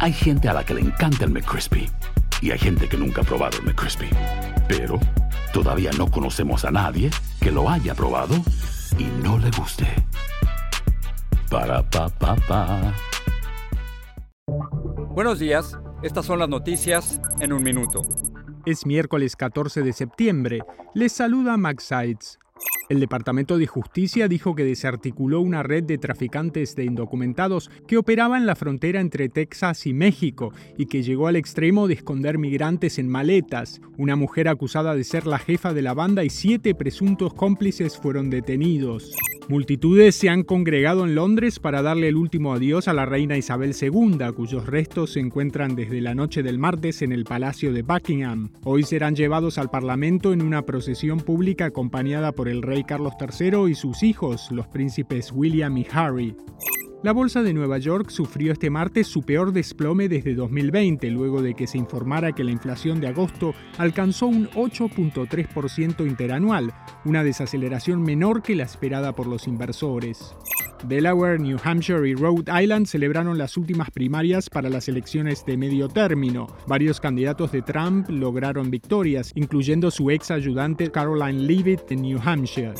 Hay gente a la que le encanta el McCrispy y hay gente que nunca ha probado el McCrispy. Pero todavía no conocemos a nadie que lo haya probado y no le guste. Para pa pa pa. Buenos días, estas son las noticias en un minuto. Es miércoles 14 de septiembre. Les saluda Max Sides. El Departamento de Justicia dijo que desarticuló una red de traficantes de indocumentados que operaba en la frontera entre Texas y México y que llegó al extremo de esconder migrantes en maletas. Una mujer acusada de ser la jefa de la banda y siete presuntos cómplices fueron detenidos. Multitudes se han congregado en Londres para darle el último adiós a la reina Isabel II, cuyos restos se encuentran desde la noche del martes en el Palacio de Buckingham. Hoy serán llevados al Parlamento en una procesión pública acompañada por el rey Carlos III y sus hijos, los príncipes William y Harry. La bolsa de Nueva York sufrió este martes su peor desplome desde 2020, luego de que se informara que la inflación de agosto alcanzó un 8.3% interanual, una desaceleración menor que la esperada por los inversores. Delaware, New Hampshire y Rhode Island celebraron las últimas primarias para las elecciones de medio término. Varios candidatos de Trump lograron victorias, incluyendo su ex ayudante Caroline Leavitt en New Hampshire.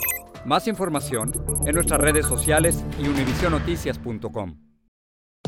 Más información en nuestras redes sociales y univisionoticias.com.